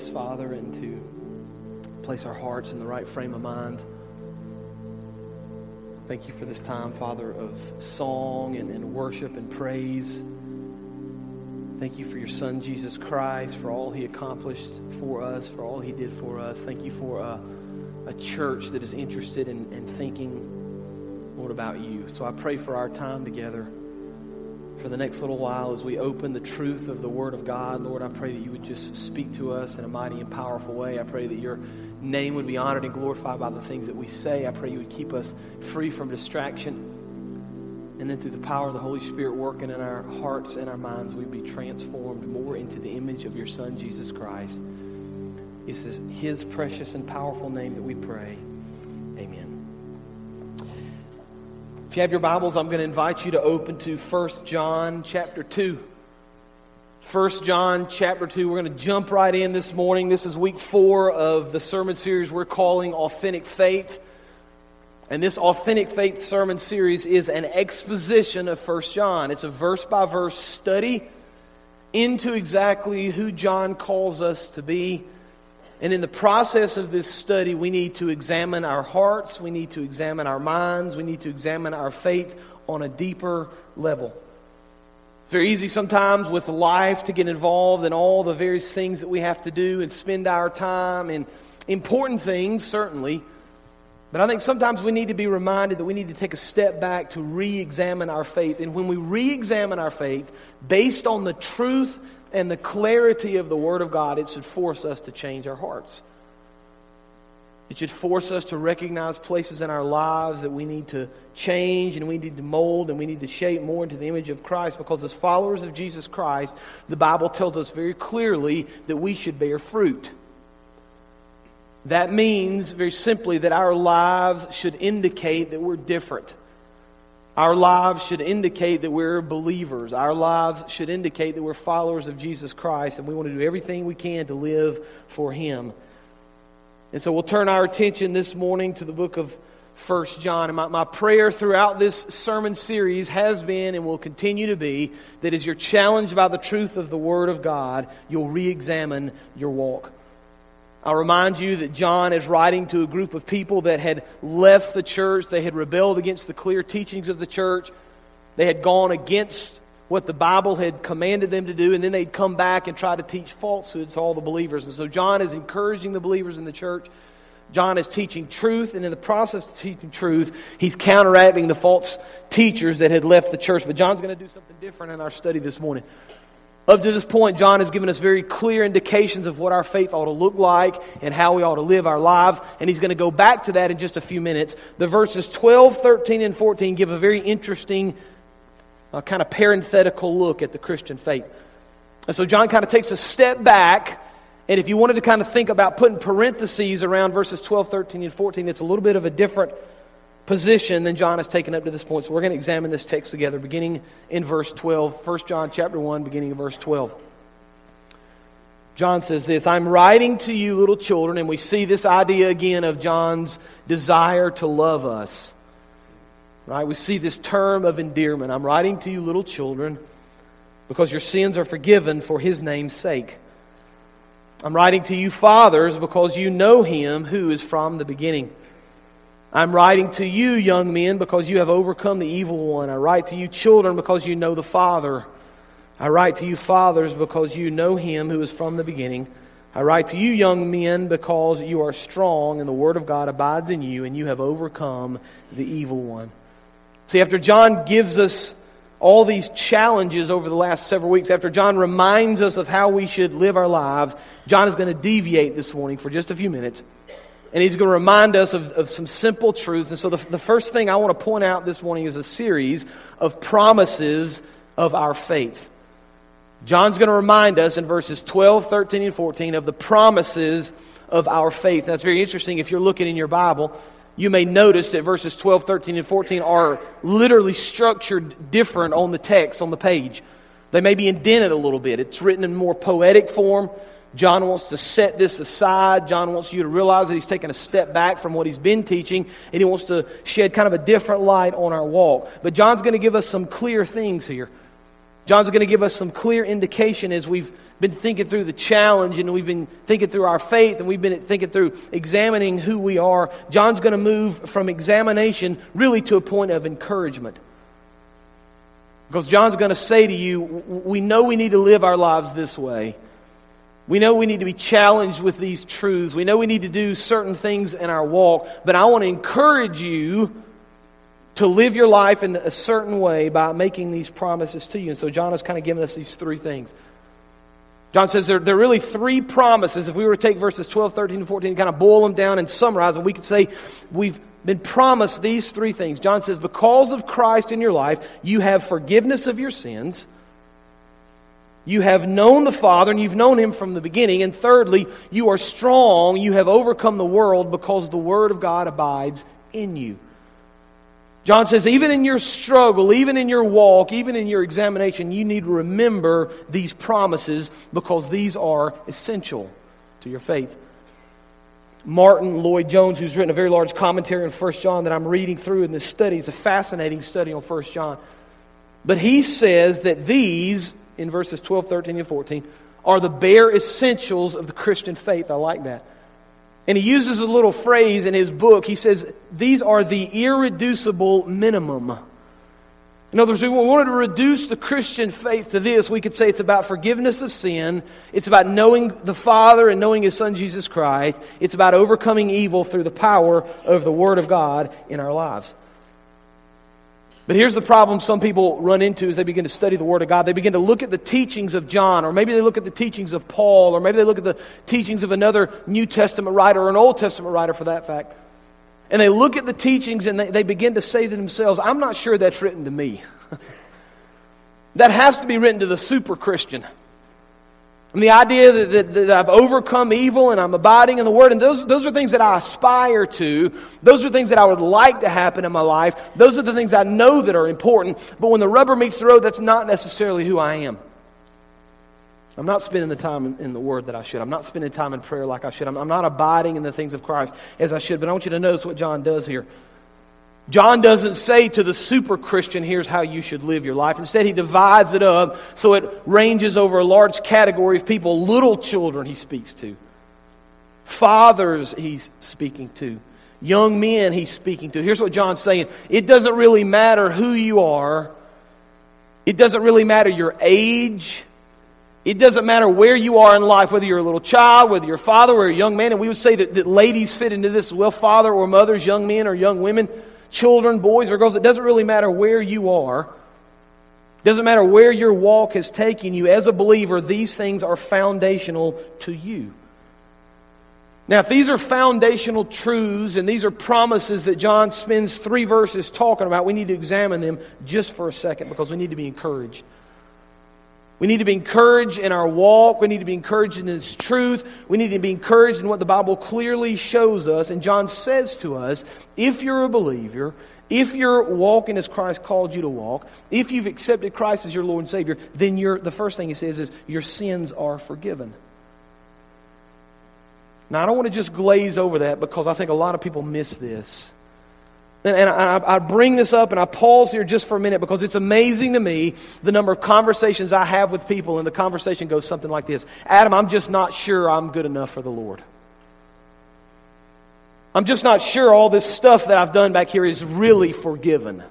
Us, Father, and to place our hearts in the right frame of mind. Thank you for this time, Father, of song and, and worship and praise. Thank you for your Son, Jesus Christ, for all he accomplished for us, for all he did for us. Thank you for a, a church that is interested in, in thinking, Lord, about you. So I pray for our time together for the next little while as we open the truth of the Word of God. Lord, I pray that you would just speak to us in a mighty and powerful way. I pray that your name would be honored and glorified by the things that we say. I pray you would keep us free from distraction. And then through the power of the Holy Spirit working in our hearts and our minds, we'd be transformed more into the image of your Son, Jesus Christ. Is his precious and powerful name that we pray. If you have your Bibles, I'm going to invite you to open to 1 John chapter 2. 1 John chapter 2. We're going to jump right in this morning. This is week four of the sermon series we're calling Authentic Faith. And this Authentic Faith sermon series is an exposition of 1 John. It's a verse by verse study into exactly who John calls us to be. And in the process of this study, we need to examine our hearts, we need to examine our minds, we need to examine our faith on a deeper level. It's very easy sometimes with life to get involved in all the various things that we have to do and spend our time in important things, certainly. But I think sometimes we need to be reminded that we need to take a step back to re examine our faith. And when we re examine our faith based on the truth and the clarity of the Word of God, it should force us to change our hearts. It should force us to recognize places in our lives that we need to change and we need to mold and we need to shape more into the image of Christ because, as followers of Jesus Christ, the Bible tells us very clearly that we should bear fruit. That means, very simply, that our lives should indicate that we're different. Our lives should indicate that we're believers. Our lives should indicate that we're followers of Jesus Christ, and we want to do everything we can to live for Him. And so we'll turn our attention this morning to the book of 1 John. And my, my prayer throughout this sermon series has been and will continue to be that as you're challenged by the truth of the Word of God, you'll re examine your walk. I'll remind you that John is writing to a group of people that had left the church. They had rebelled against the clear teachings of the church. They had gone against what the Bible had commanded them to do, and then they'd come back and try to teach falsehoods to all the believers. And so John is encouraging the believers in the church. John is teaching truth, and in the process of teaching truth, he's counteracting the false teachers that had left the church. But John's going to do something different in our study this morning. Up to this point, John has given us very clear indications of what our faith ought to look like and how we ought to live our lives. And he's going to go back to that in just a few minutes. The verses 12, 13, and 14 give a very interesting uh, kind of parenthetical look at the Christian faith. And so John kind of takes a step back. And if you wanted to kind of think about putting parentheses around verses 12, 13, and 14, it's a little bit of a different position than John has taken up to this point. So we're going to examine this text together, beginning in verse 12. 1 John chapter 1, beginning in verse 12. John says this I'm writing to you, little children, and we see this idea again of John's desire to love us. Right? We see this term of endearment. I'm writing to you, little children, because your sins are forgiven for his name's sake. I'm writing to you, fathers, because you know him who is from the beginning. I'm writing to you, young men, because you have overcome the evil one. I write to you, children, because you know the Father. I write to you, fathers, because you know him who is from the beginning. I write to you, young men, because you are strong, and the word of God abides in you, and you have overcome the evil one. See, after John gives us all these challenges over the last several weeks, after John reminds us of how we should live our lives, John is going to deviate this morning for just a few minutes. And he's going to remind us of, of some simple truths. And so, the, the first thing I want to point out this morning is a series of promises of our faith. John's going to remind us in verses 12, 13, and 14 of the promises of our faith. That's very interesting. If you're looking in your Bible, you may notice that verses 12, 13, and 14 are literally structured different on the text, on the page. They may be indented a little bit. It's written in more poetic form. John wants to set this aside. John wants you to realize that he's taken a step back from what he's been teaching, and he wants to shed kind of a different light on our walk. But John's going to give us some clear things here. John's going to give us some clear indication as we've been thinking through the challenge and we've been thinking through our faith and we've been thinking through examining who we are. John's going to move from examination really to a point of encouragement. Because John's going to say to you, we know we need to live our lives this way. We know we need to be challenged with these truths. We know we need to do certain things in our walk. But I want to encourage you to live your life in a certain way by making these promises to you. And so John has kind of given us these three things. John says there, there are really three promises. If we were to take verses 12, 13, and 14 and kind of boil them down and summarize them, we could say we've been promised these three things. John says, because of Christ in your life, you have forgiveness of your sins. You have known the Father, and you've known Him from the beginning. And thirdly, you are strong. You have overcome the world because the Word of God abides in you. John says, even in your struggle, even in your walk, even in your examination, you need to remember these promises because these are essential to your faith. Martyn Lloyd-Jones, who's written a very large commentary on 1 John that I'm reading through in this study, is a fascinating study on 1 John. But he says that these, in verses 12, 13, and 14, are the bare essentials of the Christian faith. I like that. And he uses a little phrase in his book. He says, These are the irreducible minimum. In other words, we wanted to reduce the Christian faith to this. We could say it's about forgiveness of sin. It's about knowing the Father and knowing His Son, Jesus Christ. It's about overcoming evil through the power of the Word of God in our lives. But here's the problem some people run into as they begin to study the Word of God. They begin to look at the teachings of John, or maybe they look at the teachings of Paul, or maybe they look at the teachings of another New Testament writer, or an Old Testament writer for that fact. And they look at the teachings and they, they begin to say to themselves, I'm not sure that's written to me. that has to be written to the super Christian. And the idea that, that, that, I've overcome evil and I'm abiding in the Word, and those, those are things that I aspire to. Those are things that I would like to happen in my life. Those are the things I know that are important. But when the rubber meets the road, that's not necessarily who I am. I'm not spending the time in, the Word that I should. I'm not spending time in prayer like I should. I'm, I'm not abiding in the things of Christ as I should. But I want you to notice what John does here. John doesn't say to the super Christian, here's how you should live your life. Instead, he divides it up so it ranges over a large category of people. Little children, he speaks to. Fathers, he's speaking to. Young men, he's speaking to. Here's what John's saying it doesn't really matter who you are, it doesn't really matter your age. It doesn't matter where you are in life, whether you're a little child, whether you're a father or a young man. And we would say that, that ladies fit into this as well father or mothers, young men or young women children, boys or girls. It doesn't really matter where you are. It doesn't matter where your walk has taken you. As a believer, these things are foundational to you. Now, if these are foundational truths and these are promises that John spends three verses talking about, we need to examine them just for a second because we need to be encouraged. We need to be encouraged in our walk. We need to be encouraged in its truth. We need to be encouraged in what the Bible clearly shows us. And John says to us if you're a believer, if you're walking as Christ called you to walk, if you've accepted Christ as your Lord and Savior, then the first thing he says is your sins are forgiven. Now, I don't want to just glaze over that because I think a lot of people miss this. And, and I, I, bring this up and I pause here just for a minute because it's amazing to me the number of conversations I have with people, and the conversation goes something like this Adam, I'm just not sure I'm good enough for the Lord. I'm just not sure all this stuff that I've done back here is really forgiven.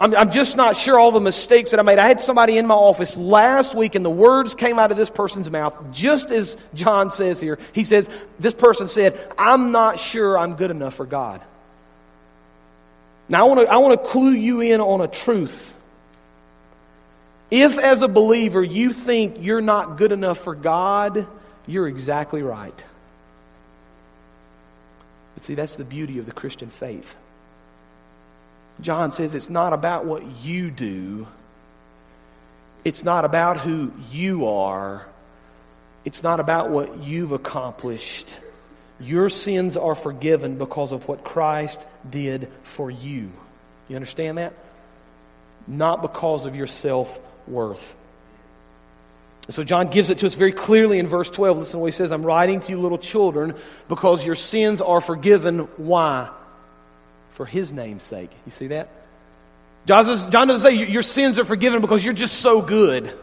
I'm, I'm, just not sure all the mistakes that I made. I had somebody in my office last week, and the words came out of this person's mouth, just as John says here. He says, This person said, I'm not sure I'm good enough for God. Now, I want to I want to clue you in on a truth. If, as a believer, you think you're not good enough for God, you're exactly right. But see, that's the beauty of the Christian faith. John says it's not about what you do, it's not about who you are, it's not about what you've accomplished. Your sins are forgiven because of what Christ did for you. You understand that? Not because of your self worth. So John gives it to us very clearly in verse 12. Listen to what he says I'm writing to you, little children, because your sins are forgiven. Why? For his name's sake. You see that? John doesn't, John doesn't say your sins are forgiven because you're just so good.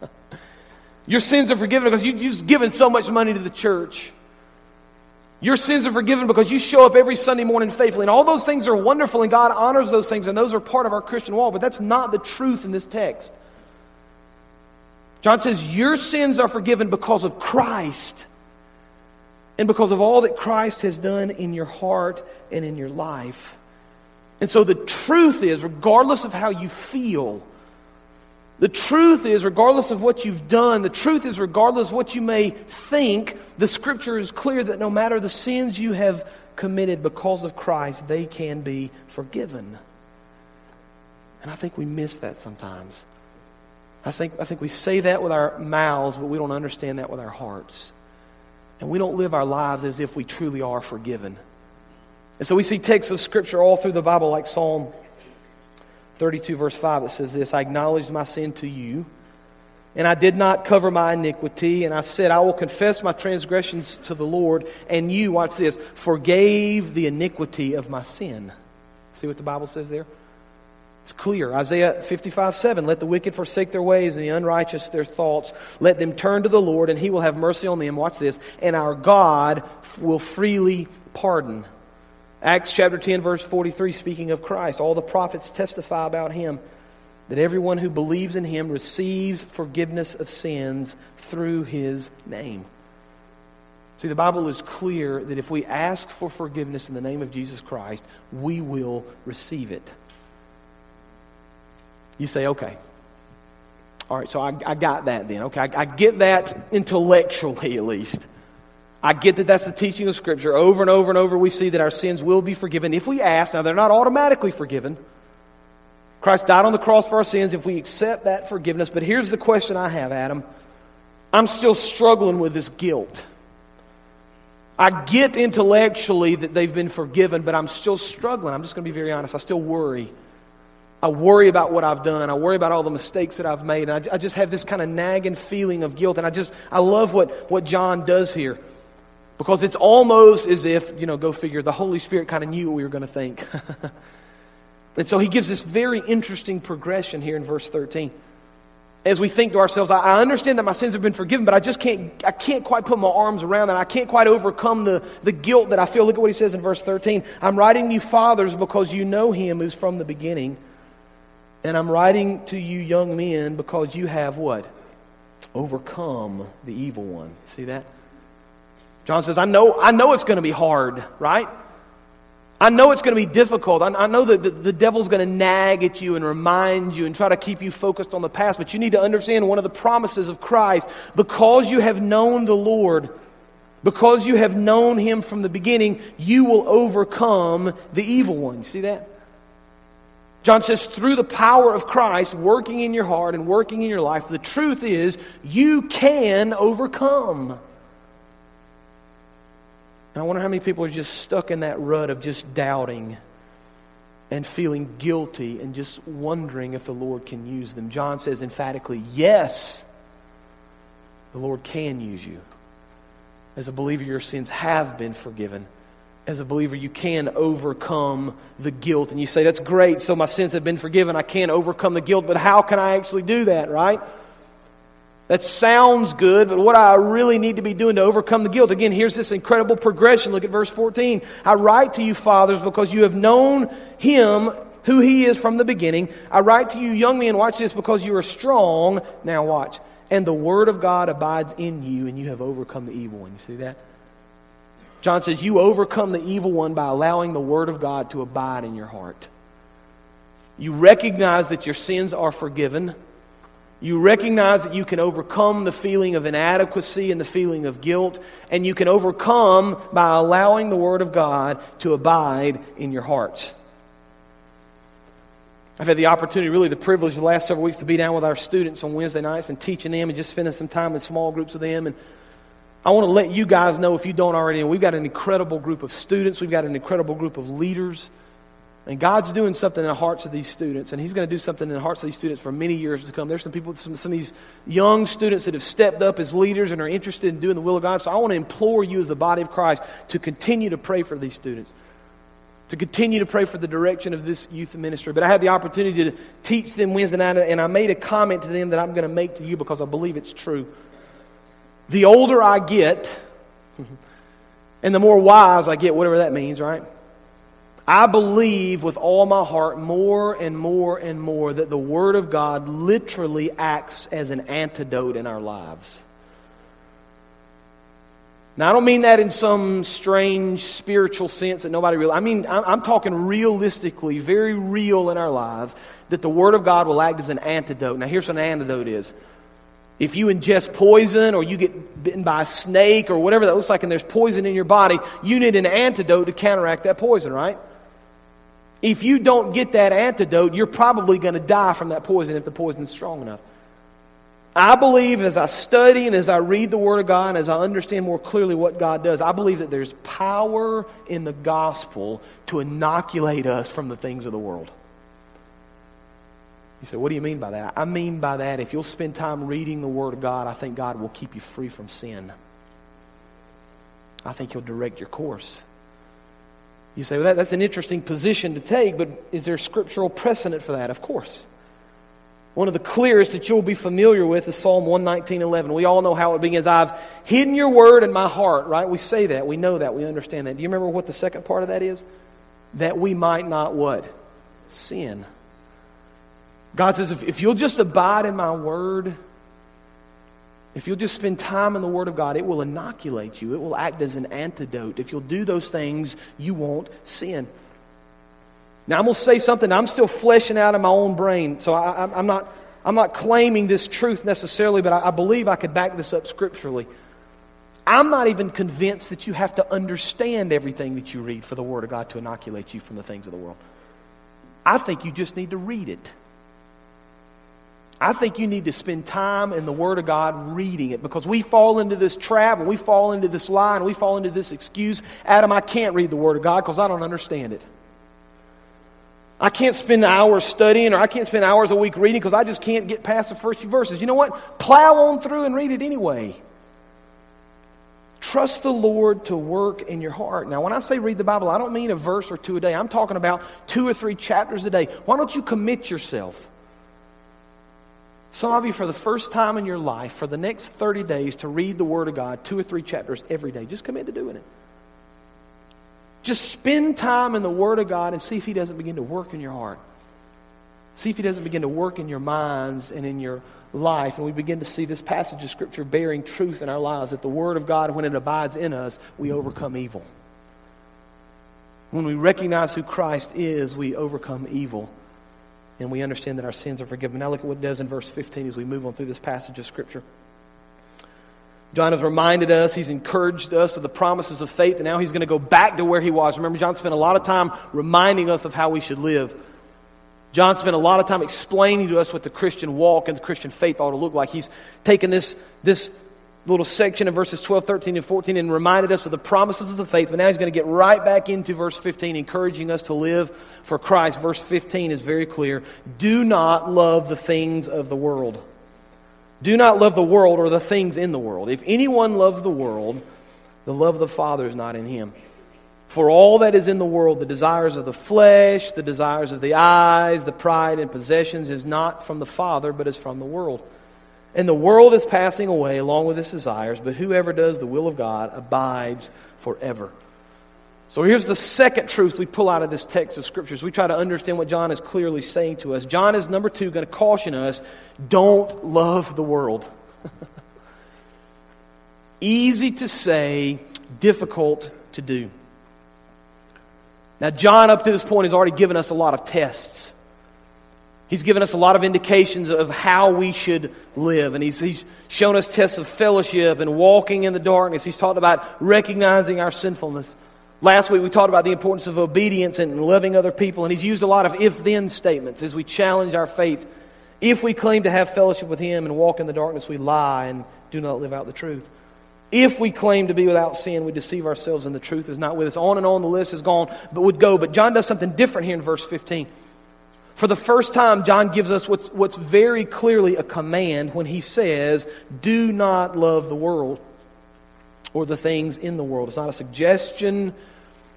your sins are forgiven because you, you've given so much money to the church. Your sins are forgiven because you show up every Sunday morning faithfully. And all those things are wonderful, and God honors those things, and those are part of our Christian walk. But that's not the truth in this text. John says, Your sins are forgiven because of Christ and because of all that Christ has done in your heart and in your life. And so the truth is, regardless of how you feel, the truth is, regardless of what you've done, the truth is, regardless of what you may think, the scripture is clear that no matter the sins you have committed because of Christ, they can be forgiven. And I think we miss that sometimes. I think, I think we say that with our mouths, but we don't understand that with our hearts. And we don't live our lives as if we truly are forgiven. And so we see texts of Scripture all through the Bible, like Psalm 32, verse 5, it says this I acknowledged my sin to you, and I did not cover my iniquity. And I said, I will confess my transgressions to the Lord, and you, watch this, forgave the iniquity of my sin. See what the Bible says there? It's clear. Isaiah 55, 7. Let the wicked forsake their ways and the unrighteous their thoughts. Let them turn to the Lord, and he will have mercy on them. Watch this. And our God will freely pardon. Acts chapter 10, verse 43, speaking of Christ, all the prophets testify about him that everyone who believes in him receives forgiveness of sins through his name. See, the Bible is clear that if we ask for forgiveness in the name of Jesus Christ, we will receive it. You say, okay. All right, so I, I got that then. Okay, I, I get that intellectually at least. I get that that's the teaching of Scripture. Over and over and over, we see that our sins will be forgiven if we ask. Now, they're not automatically forgiven. Christ died on the cross for our sins if we accept that forgiveness. But here's the question I have, Adam. I'm still struggling with this guilt. I get intellectually that they've been forgiven, but I'm still struggling. I'm just going to be very honest. I still worry. I worry about what I've done. I worry about all the mistakes that I've made. And I, I just have this kind of nagging feeling of guilt. And I just, I love what, what John does here. Because it's almost as if, you know, go figure, the Holy Spirit kind of knew what we were going to think. and so he gives this very interesting progression here in verse 13. As we think to ourselves, I, understand that my sins have been forgiven, but I just can't, I can't quite put my arms around that. I can't quite overcome the, the guilt that I feel. Look at what he says in verse 13. I'm writing you fathers because you know him who's from the beginning. And I'm writing to you young men because you have what? Overcome the evil one. See that? John says, I know, I know it's going to be hard, right? I know it's going to be difficult. I, I know that the, the devil's going to nag at you and remind you and try to keep you focused on the past, but you need to understand one of the promises of Christ. Because you have known the Lord, because you have known him from the beginning, you will overcome the evil one. You see that? John says, through the power of Christ working in your heart and working in your life, the truth is you can overcome. And I wonder how many people are just stuck in that rut of just doubting and feeling guilty and just wondering if the Lord can use them. John says emphatically, yes, the Lord can use you. As a believer, your sins have been forgiven. As a believer, you can overcome the guilt. And you say, that's great, so my sins have been forgiven. I can't overcome the guilt, but how can I actually do that, right? That sounds good, but what I really need to be doing to overcome the guilt. Again, here's this incredible progression. Look at verse 14. I write to you, fathers, because you have known him who he is from the beginning. I write to you, young men, watch this, because you are strong. Now watch. And the word of God abides in you, and you have overcome the evil one. You see that? John says, You overcome the evil one by allowing the word of God to abide in your heart. You recognize that your sins are forgiven. You recognize that you can overcome the feeling of inadequacy and the feeling of guilt, and you can overcome by allowing the Word of God to abide in your heart. I've had the opportunity, really the privilege, the last several weeks to be down with our students on Wednesday nights and teaching them and just spending some time in small groups with them. And I want to let you guys know, if you don't already, we've got an incredible group of students, we've got an incredible group of leaders. And God's doing something in the hearts of these students, and He's going to do something in the hearts of these students for many years to come. There's some people, some, some of these young students that have stepped up as leaders and are interested in doing the will of God. So I want to implore you, as the body of Christ, to continue to pray for these students, to continue to pray for the direction of this youth ministry. But I had the opportunity to teach them Wednesday night, and I made a comment to them that I'm going to make to you because I believe it's true. The older I get, and the more wise I get, whatever that means, right? I believe with all my heart more and more and more that the Word of God literally acts as an antidote in our lives. Now, I don't mean that in some strange spiritual sense that nobody really. I mean, I'm talking realistically, very real in our lives, that the Word of God will act as an antidote. Now, here's what an antidote is. If you ingest poison or you get bitten by a snake or whatever that looks like and there's poison in your body, you need an antidote to counteract that poison, right? If you don't get that antidote, you're probably going to die from that poison if the poison's strong enough. I believe as I study and as I read the Word of God and as I understand more clearly what God does, I believe that there's power in the gospel to inoculate us from the things of the world. You say, what do you mean by that? I mean by that, if you'll spend time reading the Word of God, I think God will keep you free from sin. I think He'll direct your course. You say, well, that, that's an interesting position to take, but is there scriptural precedent for that? Of course. One of the clearest that you'll be familiar with is Psalm 119.11. We all know how it begins. I've hidden your word in my heart, right? We say that. We know that. We understand that. Do you remember what the second part of that is? That we might not what? Sin. God says, if, if you'll just abide in my word, if you'll just spend time in the Word of God, it will inoculate you. It will act as an antidote. If you'll do those things, you won't sin. Now, I'm going to say something I'm still fleshing out in my own brain, so I, am not, I'm not claiming this truth necessarily, but I, I believe I could back this up scripturally. I'm not even convinced that you have to understand everything that you read for the Word of God to inoculate you from the things of the world. I think you just need to read it. I think you need to spend time in the Word of God reading it because we fall into this trap and we fall into this lie and we fall into this excuse Adam, I can't read the Word of God because I don't understand it. I can't spend hours studying or I can't spend hours a week reading because I just can't get past the first few verses. You know what? Plow on through and read it anyway. Trust the Lord to work in your heart. Now, when I say read the Bible, I don't mean a verse or two a day. I'm talking about two or three chapters a day. Why don't you commit yourself? Some of you, for the first time in your life, for the next 30 days, to read the Word of God, two or three chapters every day. Just commit to doing it. Just spend time in the Word of God and see if He doesn't begin to work in your heart. See if He doesn't begin to work in your minds and in your life. And we begin to see this passage of Scripture bearing truth in our lives that the Word of God, when it abides in us, we overcome evil. When we recognize who Christ is, we overcome evil and we understand that our sins are forgiven. Now look at what it does in verse 15 as we move on through this passage of Scripture. John has reminded us, he's encouraged us of the promises of faith, and now he's going to go back to where he was. Remember, John spent a lot of time reminding us of how we should live. John spent a lot of time explaining to us what the Christian walk and the Christian faith ought to look like. He's taken this, this little section of verses 12, 13, and 14 and reminded us of the promises of the faith. But now he's going to get right back into verse 15, encouraging us to live for Christ. Verse 15 is very clear. Do not love the things of the world. Do not love the world or the things in the world. If anyone loves the world, the love of the Father is not in him. For all that is in the world, the desires of the flesh, the desires of the eyes, the pride and possessions, is not from the Father, but is from the world And the world is passing away along with its desires, but whoever does the will of God abides forever. So here's the second truth we pull out of this text of scriptures. We try to understand what John is clearly saying to us. John is, number two, going to caution us don't love the world. Easy to say, difficult to do. Now, John, up to this point, has already given us a lot of tests. He's given us a lot of indications of how we should live. And he's, he's shown us tests of fellowship and walking in the darkness. He's talked about recognizing our sinfulness. Last week we talked about the importance of obedience and loving other people, and he's used a lot of if then statements as we challenge our faith. If we claim to have fellowship with him and walk in the darkness, we lie and do not live out the truth. If we claim to be without sin, we deceive ourselves and the truth is not with us. On and on the list is gone, but would go. But John does something different here in verse 15. For the first time, John gives us what's, what's very clearly a command when he says, Do not love the world or the things in the world. It's not a suggestion,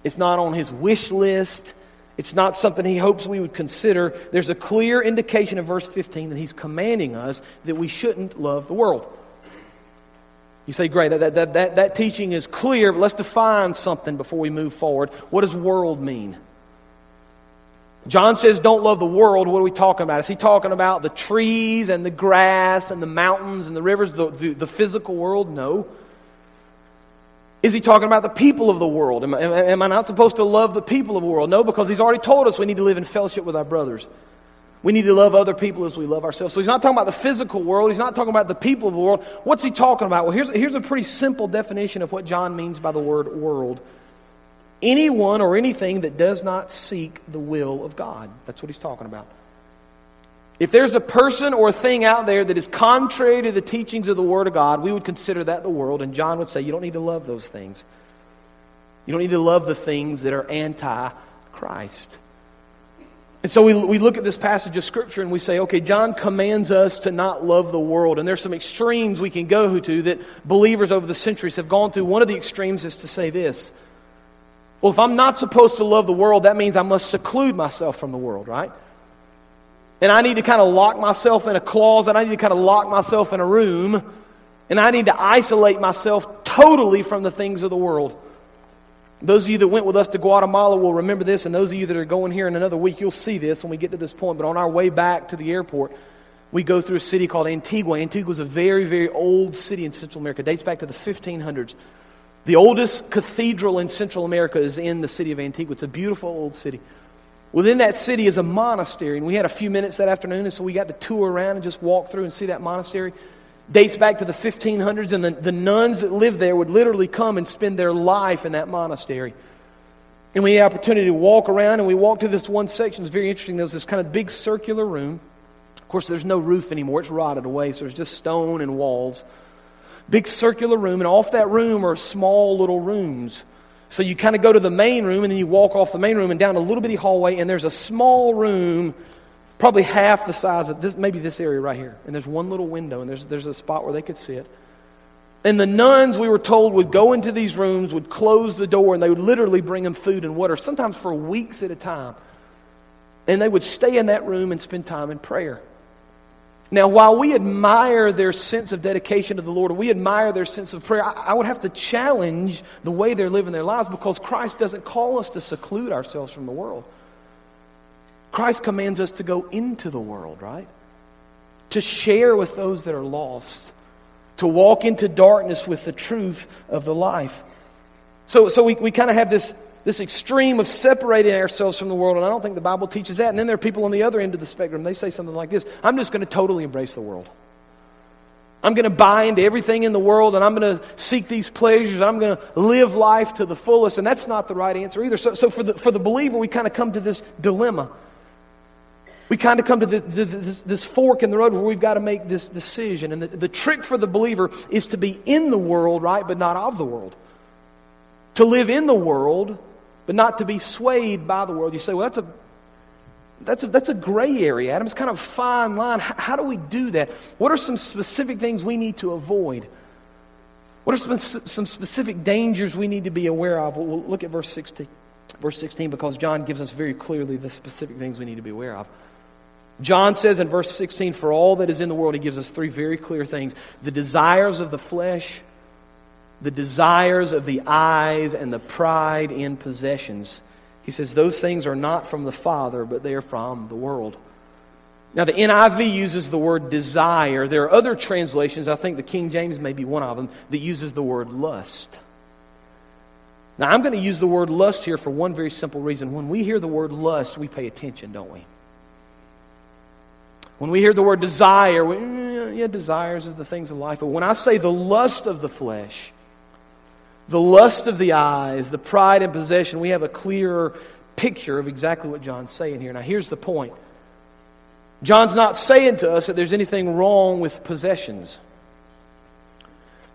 it's not on his wish list. It's not something he hopes we would consider. There's a clear indication in verse 15 that he's commanding us that we shouldn't love the world. You say, great, that, that, that, that teaching is clear, but let's define something before we move forward. What does world mean? John says, don't love the world. What are we talking about? Is he talking about the trees and the grass and the mountains and the rivers, the, the, the physical world? No. Is he talking about the people of the world? Am, am, am, I not supposed to love the people of the world? No, because he's already told us we need to live in fellowship with our brothers. We need to love other people as we love ourselves. So he's not talking about the physical world. He's not talking about the people of the world. What's he talking about? Well, here's, here's a pretty simple definition of what John means by the word world anyone or anything that does not seek the will of God. That's what he's talking about. If there's a person or a thing out there that is contrary to the teachings of the Word of God, we would consider that the world. And John would say, you don't need to love those things. You don't need to love the things that are anti Christ. And so we, we look at this passage of Scripture and we say, okay, John commands us to not love the world. And there's some extremes we can go to that believers over the centuries have gone through. One of the extremes is to say this Well, if I'm not supposed to love the world, that means I must seclude myself from the world, right? And I need to kind of lock myself in a closet. I need to kind of lock myself in a room. And I need to isolate myself totally from the things of the world. Those of you that went with us to Guatemala will remember this, and those of you that are going here in another week, you'll see this when we get to this point. But on our way back to the airport, we go through a city called Antigua. Antigua is a very, very old city in Central America. It dates back to the 1500s. The oldest cathedral in Central America is in the city of Antigua. It's a beautiful old city. Within that city is a monastery, and we had a few minutes that afternoon, and so we got to tour around and just walk through and see that monastery. Dates back to the 1500s, and the, the nuns that lived there would literally come and spend their life in that monastery. And we had the opportunity to walk around, and we walked to this one section. It's very interesting. There's this kind of big circular room. Of course, there's no roof anymore, it's rotted away, so there's just stone and walls. Big circular room, and off that room are small little rooms so you kind of go to the main room and then you walk off the main room and down a little bitty hallway, and there's a small room, probably half the size of this, maybe this area right here. And there's one little window, and there's, there's a spot where they could sit. And the nuns, we were told, would go into these rooms, would close the door, and they would literally bring them food and water, sometimes for weeks at a time. And they would stay in that room and spend time in prayer. Now, while we admire their sense of dedication to the Lord, we admire their sense of prayer, I, would have to challenge the way they're living their lives because Christ doesn't call us to seclude ourselves from the world. Christ commands us to go into the world, right? To share with those that are lost, to walk into darkness with the truth of the life. So, so we, we kind of have this this extreme of separating ourselves from the world, and I don't think the Bible teaches that. And then there are people on the other end of the spectrum. They say something like this I'm just going to totally embrace the world. I'm going to buy into everything in the world, and I'm going to seek these pleasures. I'm going to live life to the fullest. And that's not the right answer either. So, so for, the, for the believer, we kind of come to this dilemma. We kind of come to the, the, this, this, fork in the road where we've got to make this decision. And the, the trick for the believer is to be in the world, right, but not of the world. To live in the world, but not to be swayed by the world. You say, well, that's a that's a, that's a gray area, Adam. It's kind of a fine line. How, how do we do that? What are some specific things we need to avoid? What are some, some specific dangers we need to be aware of? We'll, we'll look at verse 16, verse 16 because John gives us very clearly the specific things we need to be aware of. John says in verse 16, For all that is in the world, he gives us three very clear things the desires of the flesh, the desires of the eyes, and the pride in possessions. He says those things are not from the Father, but they are from the world. Now, the NIV uses the word desire. There are other translations, I think the King James may be one of them, that uses the word lust. Now, I'm going to use the word lust here for one very simple reason. When we hear the word lust, we pay attention, don't we? When we hear the word desire, we, yeah, desires are the things of life. But when I say the lust of the flesh, the lust of the eyes, the pride and possession, we have a clearer picture of exactly what John's saying here. Now, here's the point John's not saying to us that there's anything wrong with possessions.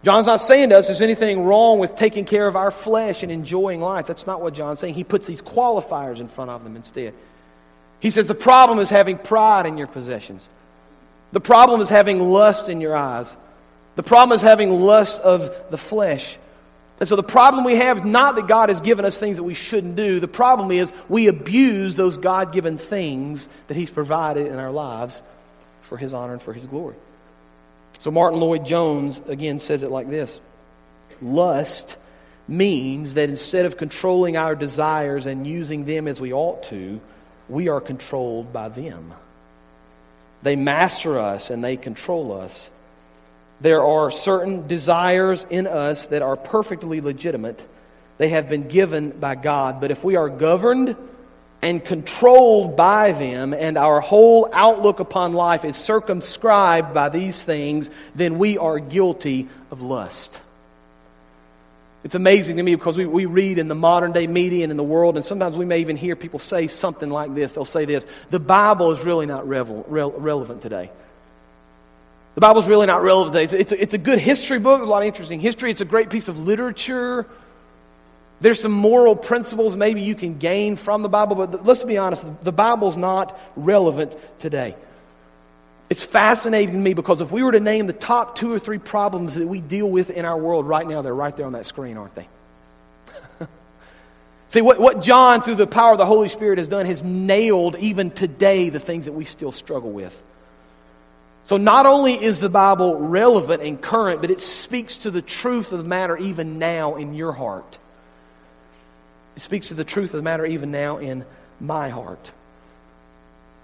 John's not saying to us there's anything wrong with taking care of our flesh and enjoying life. That's not what John's saying. He puts these qualifiers in front of them instead. He says the problem is having pride in your possessions. The problem is having lust in your eyes. The problem is having lust of the flesh. And so the problem we have is not that God has given us things that we shouldn't do. The problem is we abuse those God given things that He's provided in our lives for His honor and for His glory. So Martyn Lloyd-Jones again says it like this Lust means that instead of controlling our desires and using them as we ought to, we are controlled by them. They master us and they control us. There are certain desires in us that are perfectly legitimate. They have been given by God. But if we are governed and controlled by them, and our whole outlook upon life is circumscribed by these things, then we are guilty of lust. It's amazing to me because we, we read in the modern day media and in the world, and sometimes we may even hear people say something like this. They'll say this The Bible is really not revel, relevant today. The Bible's really not relevant today. It's a, it's a good history book, a lot of interesting history. It's a great piece of literature. There's some moral principles maybe you can gain from the Bible, but let's be honest, the Bible's not relevant today. It's fascinating to me because if we were to name the top two or three problems that we deal with in our world right now, they're right there on that screen, aren't they? See, what, what John, through the power of the Holy Spirit, has done has nailed even today the things that we still struggle with. So, not only is the Bible relevant and current, but it speaks to the truth of the matter even now in your heart. It speaks to the truth of the matter even now in my heart.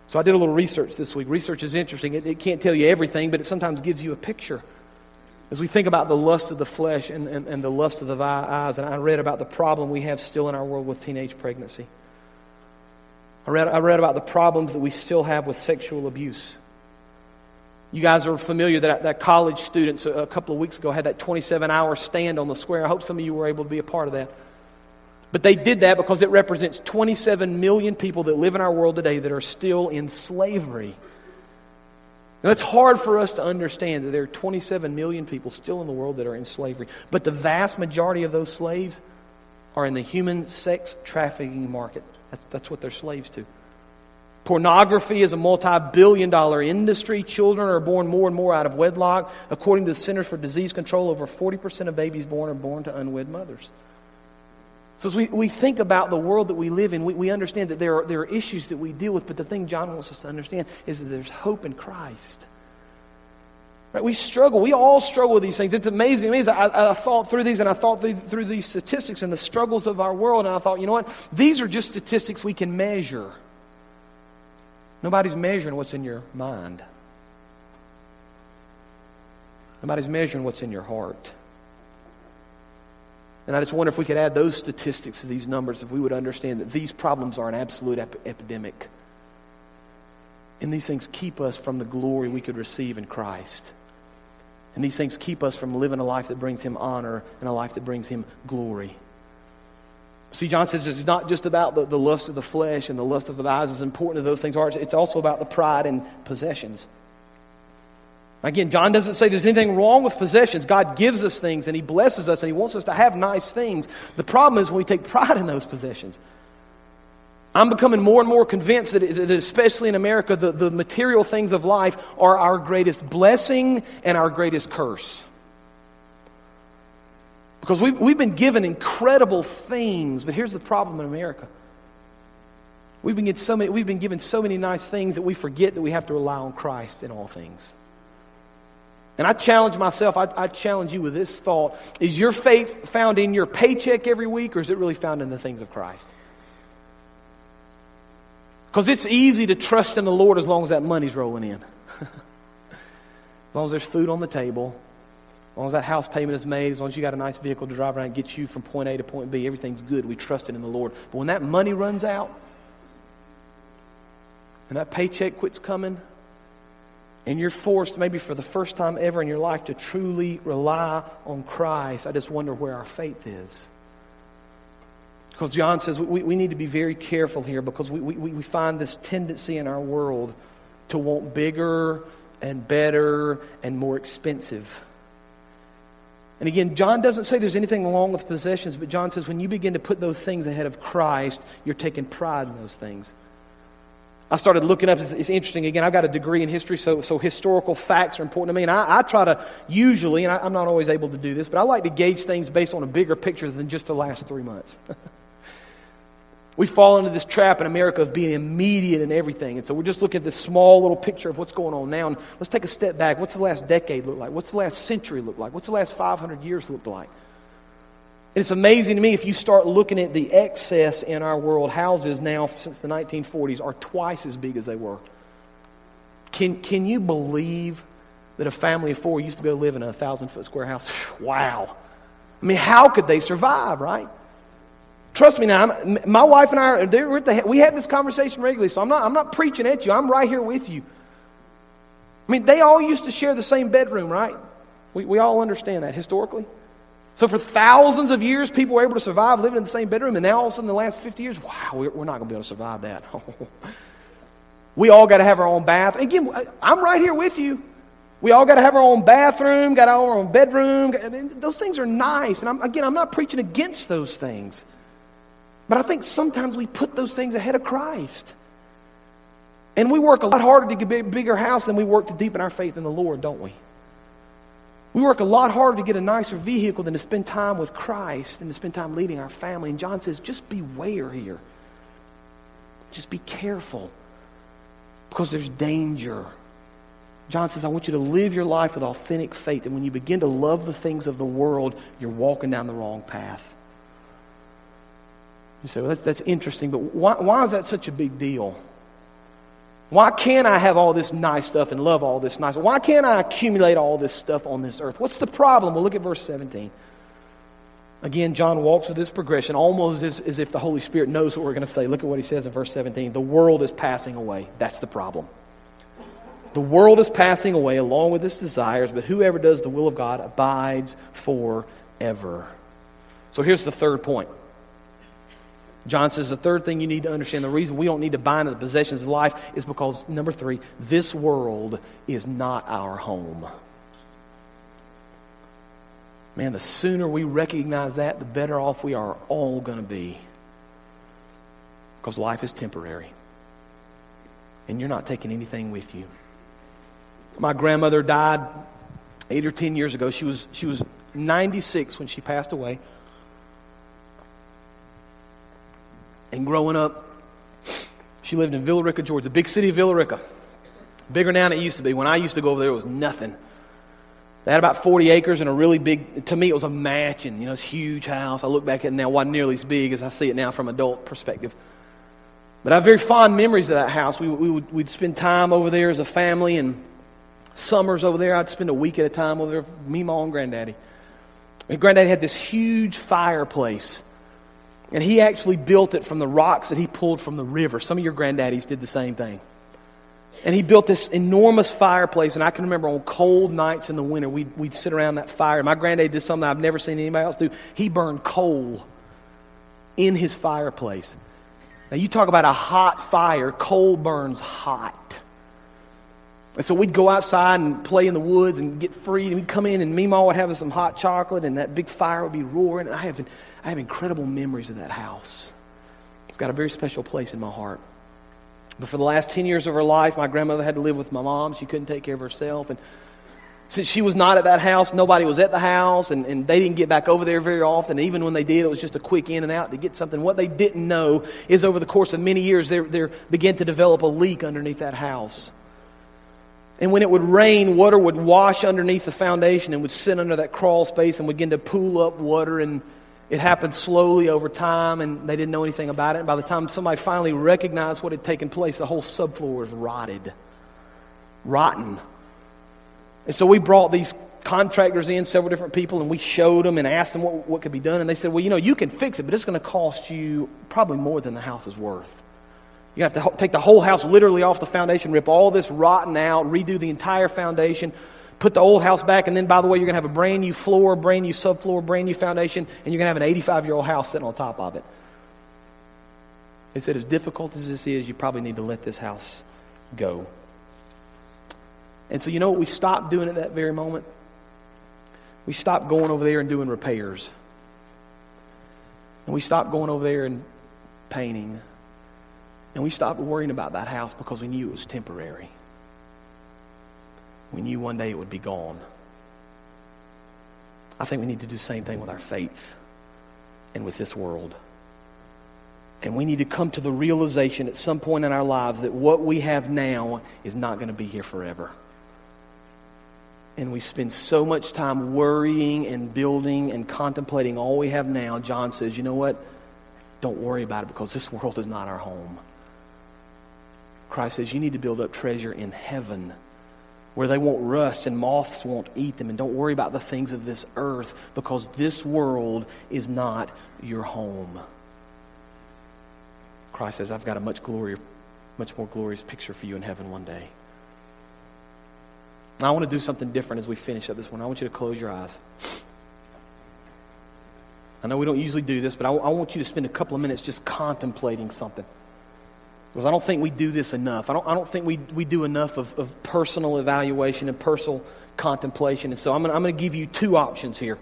So, I did a little research this week. Research is interesting. It, it can't tell you everything, but it sometimes gives you a picture. As we think about the lust of the flesh and, and, and the lust of the eyes, and I read about the problem we have still in our world with teenage pregnancy. I read, I read about the problems that we still have with sexual abuse. You guys are familiar that, that college students uh, a couple of weeks ago had that 27 hour stand on the square. I hope some of you were able to be a part of that. But they did that because it represents 27 million people that live in our world today that are still in slavery. Now, it's hard for us to understand that there are 27 million people still in the world that are in slavery. But the vast majority of those slaves are in the human sex trafficking market. That's, that's what they're slaves to. Pornography is a multi billion dollar industry. Children are born more and more out of wedlock. According to the Centers for Disease Control, over 40% of babies born are born to unwed mothers. So, as we, we think about the world that we live in, we, we understand that there are, there are issues that we deal with, but the thing John wants us to understand is that there's hope in Christ. Right? We struggle. We all struggle with these things. It's amazing to me. I, I thought through these and I thought through, through these statistics and the struggles of our world, and I thought, you know what? These are just statistics we can measure. Nobody's measuring what's in your mind. Nobody's measuring what's in your heart. And I just wonder if we could add those statistics to these numbers, if we would understand that these problems are an absolute ep- epidemic. And these things keep us from the glory we could receive in Christ. And these things keep us from living a life that brings Him honor and a life that brings Him glory. See, John says it's not just about the, the lust of the flesh and the lust of the eyes, as important as those things are, it's also about the pride and possessions. Again, John doesn't say there's anything wrong with possessions. God gives us things and He blesses us and He wants us to have nice things. The problem is when we take pride in those possessions. I'm becoming more and more convinced that, that especially in America, the, the material things of life are our greatest blessing and our greatest curse. Because we've, we've been given incredible things, but here's the problem in America. We've been, so many, we've been given so many nice things that we forget that we have to rely on Christ in all things. And I challenge myself, I, I, challenge you with this thought Is your faith found in your paycheck every week, or is it really found in the things of Christ? Because it's easy to trust in the Lord as long as that money's rolling in. as long as there's food on the table, as long as that house payment is made, as long as you got a nice vehicle to drive around and get you from point A to point B, everything's good. We trust it in the Lord. But when that money runs out, and that paycheck quits coming, and you're forced, maybe for the first time ever in your life, to truly rely on Christ, I just wonder where our faith is. Because John says we, we need to be very careful here because we, we, we find this tendency in our world to want bigger and better and more expensive. And again, John doesn't say there's anything wrong with possessions, but John says when you begin to put those things ahead of Christ, you're taking pride in those things. I started looking up, it's, it's, interesting. Again, I've got a degree in history, so, so historical facts are important to me. And I, I try to usually, and I, I'm not always able to do this, but I like to gauge things based on a bigger picture than just the last three months. we fall into this trap in America of being immediate in everything. And so we're just looking at this small little picture of what's going on now. And let's take a step back. What's the last decade look like? What's the last century look like? What's the last 500 years look like? And it's amazing to me if you start looking at the excess in our world, houses now since the 1940s are twice as big as they were. Can, can you believe that a family of four used to go live in a thousand foot square house? Wow. I mean, how could they survive, right? Trust me now, I'm, my wife and I, the, we have this conversation regularly, so I'm not, I'm not preaching at you. I'm right here with you. I mean, they all used to share the same bedroom, right? We, we all understand that historically. So for thousands of years, people were able to survive living in the same bedroom, and now all of a sudden, the last 50 years, wow, we're not going to be able to survive that. we all got to have our own bath. Again, I'm right here with you. We all got to have our own bathroom, got our own bedroom. Those things are nice. And I'm, again, I'm not preaching against those things. But I think sometimes we put those things ahead of Christ. And we work a lot harder to get a bigger house than we work to deepen our faith in the Lord, don't we? We work a lot harder to get a nicer vehicle than to spend time with Christ and to spend time leading our family. And John says, just beware here. Just be careful because there's danger. John says, I want you to live your life with authentic faith. And when you begin to love the things of the world, you're walking down the wrong path. You say, well, that's, that's interesting, but why, why is that such a big deal? Why can't I have all this nice stuff and love all this nice? Why can't I accumulate all this stuff on this earth? What's the problem? Well, look at verse 17. Again, John walks with this progression almost as, as if the Holy Spirit knows what we're going to say. Look at what he says in verse 17. The world is passing away. That's the problem. The world is passing away along with its desires, but whoever does the will of God abides forever. So here's the third point John says the third thing you need to understand the reason we don't need to buy into the possessions of life is because, number three, this world is not our home. Man, the sooner we recognize that, the better off we are all going to be. Because life is temporary. And you're not taking anything with you. My grandmother died eight or ten years ago. She was, she was 96 when she passed away. And growing up, she lived in Villa Rica, Georgia, the big city of Villa Rica. Bigger now than it used to be. When I used to go over there, it was nothing. They had about 40 acres and a really big, to me, it was a mansion. You know, a huge house. I look back at it now, wasn't nearly as big as I see it now from adult perspective. But I have very fond memories of that house. We, we would, we'd spend time over there as a family, and summers over there, I'd spend a week at a time over there me, mom, and granddaddy. And granddaddy had this huge fireplace and he actually built it from the rocks that he pulled from the river. Some of your granddaddies did the same thing. And he built this enormous fireplace. And I can remember on cold nights in the winter, we'd, we'd sit around that fire. My granddad did something I've never seen anybody else do. He burned coal in his fireplace. Now, you talk about a hot fire, coal burns hot. And so we'd go outside and play in the woods and get free. And we'd come in, and Mima would have some hot chocolate, and that big fire would be roaring. And I have, I have incredible memories of that house. It's got a very special place in my heart. But for the last 10 years of her life, my grandmother had to live with my mom. She couldn't take care of herself. And Since she was not at that house, nobody was at the house, and, and they didn't get back over there very often. Even when they did, it was just a quick in and out to get something. What they didn't know is over the course of many years, there, there began to develop a leak underneath that house. And when it would rain, water would wash underneath the foundation and would sit under that crawl space and begin to pool up water. And it happened slowly over time, and they didn't know anything about it. And by the time somebody finally recognized what had taken place, the whole subfloor was rotted, rotten. And so we brought these contractors in, several different people, and we showed them and asked them what, what could be done. And they said, Well, you know, you can fix it, but it's going to cost you probably more than the house is worth. You have to take the whole house literally off the foundation, rip all this rotten out, redo the entire foundation, put the old house back, and then, by the way, you're going to have a brand new floor, brand new subfloor, brand new foundation, and you're going to have an 85 year old house sitting on top of it. They said, As difficult as this is, you probably need to let this house go. And so, you know what we stopped doing at that very moment? We stopped going over there and doing repairs. And we stopped going over there and painting. And we stopped worrying about that house because we knew it was temporary. We knew one day it would be gone. I think we need to do the same thing with our faith and with this world. And we need to come to the realization at some point in our lives that what we have now is not going to be here forever and we spend so much time worrying and building and contemplating all we have now, John says, you know what? Don't worry about it because this world is not our home. Christ says you need to build up treasure in heaven where they won't rust and moths won't eat them. And don't worry about the things of this earth because this world is not your home. Christ says, I've got a much, glory, much more glorious picture for you in heaven one day. I want to do something different as we finish up this one. I want you to close your eyes. I know we don't usually do this, but I, I want you to spend a couple of minutes just contemplating something. Because I don't think we do this enough. I don't, I don't think we, we do enough of, of personal evaluation and personal contemplation. And so I'm going to give you two options here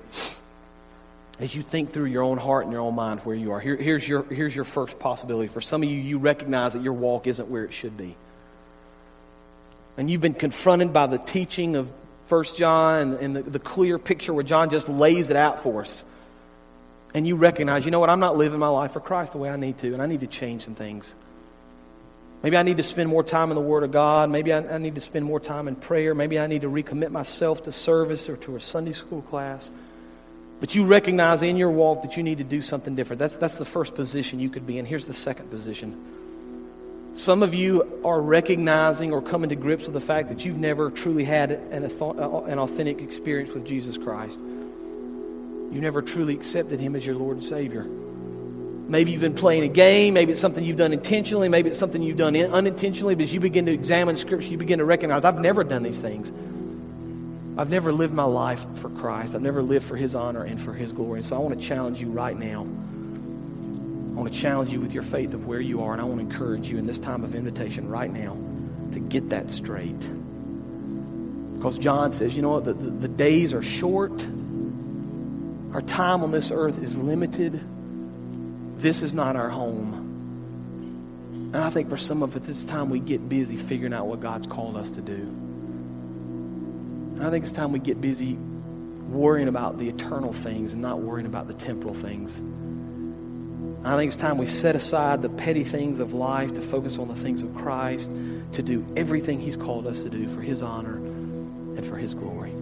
as you think through your own heart and your own mind where you are. Here, here's, your, here's your first possibility. For some of you, you recognize that your walk isn't where it should be and you've been confronted by the teaching of 1 John and, and the, the clear picture where John just lays it out for us, and you recognize, you know what, I'm not living my life for Christ the way I need to, and I need to change some things. Maybe I need to spend more time in the Word of God. Maybe I, I need to spend more time in prayer. Maybe I need to recommit myself to service or to a Sunday school class. But you recognize in your walk that you need to do something different. That's, that's the first position you could be in. Here's the second position some of you are recognizing or coming to grips with the fact that you've never truly had an, uh, an authentic experience with Jesus Christ. You never truly accepted Him as your Lord and Savior. Maybe you've been playing a game. Maybe it's something you've done intentionally. Maybe it's something you've done unintentionally. But as you begin to examine Scripture, you begin to recognize I've never done these things. I've never lived my life for Christ. I've never lived for His honor and for His glory. And so I want to challenge you right now I want to challenge you with your faith of where you are, and I want to encourage you in this time of invitation right now to get that straight. Because John says, you know what, the, the, the days are short, our time on this earth is limited. This is not our home. And I think for some of us, this time we get busy figuring out what God's called us to do. And I think it's time we get busy worrying about the eternal things and not worrying about the temporal things. I think it's time we set aside the petty things of life to focus on the things of Christ, to do everything He's called us to do for His honor and for His glory.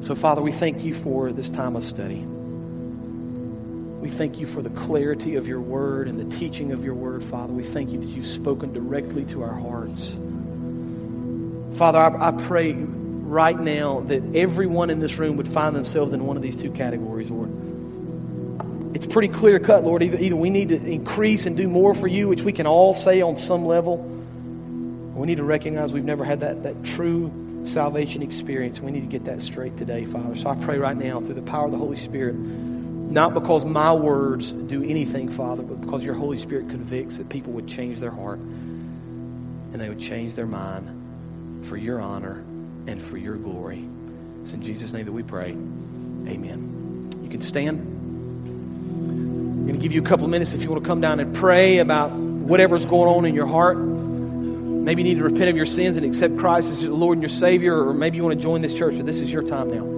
So, Father, we thank you for this time of study. We thank you for the clarity of your word and the teaching of your word, Father. We thank you that you've spoken directly to our hearts. Father, I, I pray right now that everyone in this room would find themselves in one of these two categories, Lord it's pretty clear cut, Lord. Either, either we need to increase and do more for you, which we can all say on some level. We need to recognize we've never had that, that true salvation experience. We need to get that straight today, Father. So I pray right now through the power of the Holy Spirit, not because my words do anything, Father, but because your Holy Spirit convicts that people would change their heart and they would change their mind for your honor and for your glory. It's in Jesus' name that we pray. Amen. You can stand. I'm going to give you a couple minutes if you want to come down and pray about whatever's going on in your heart. maybe you need to repent of your sins and accept Christ as your Lord and your Savior, or maybe you want to join this church, but this is your time now.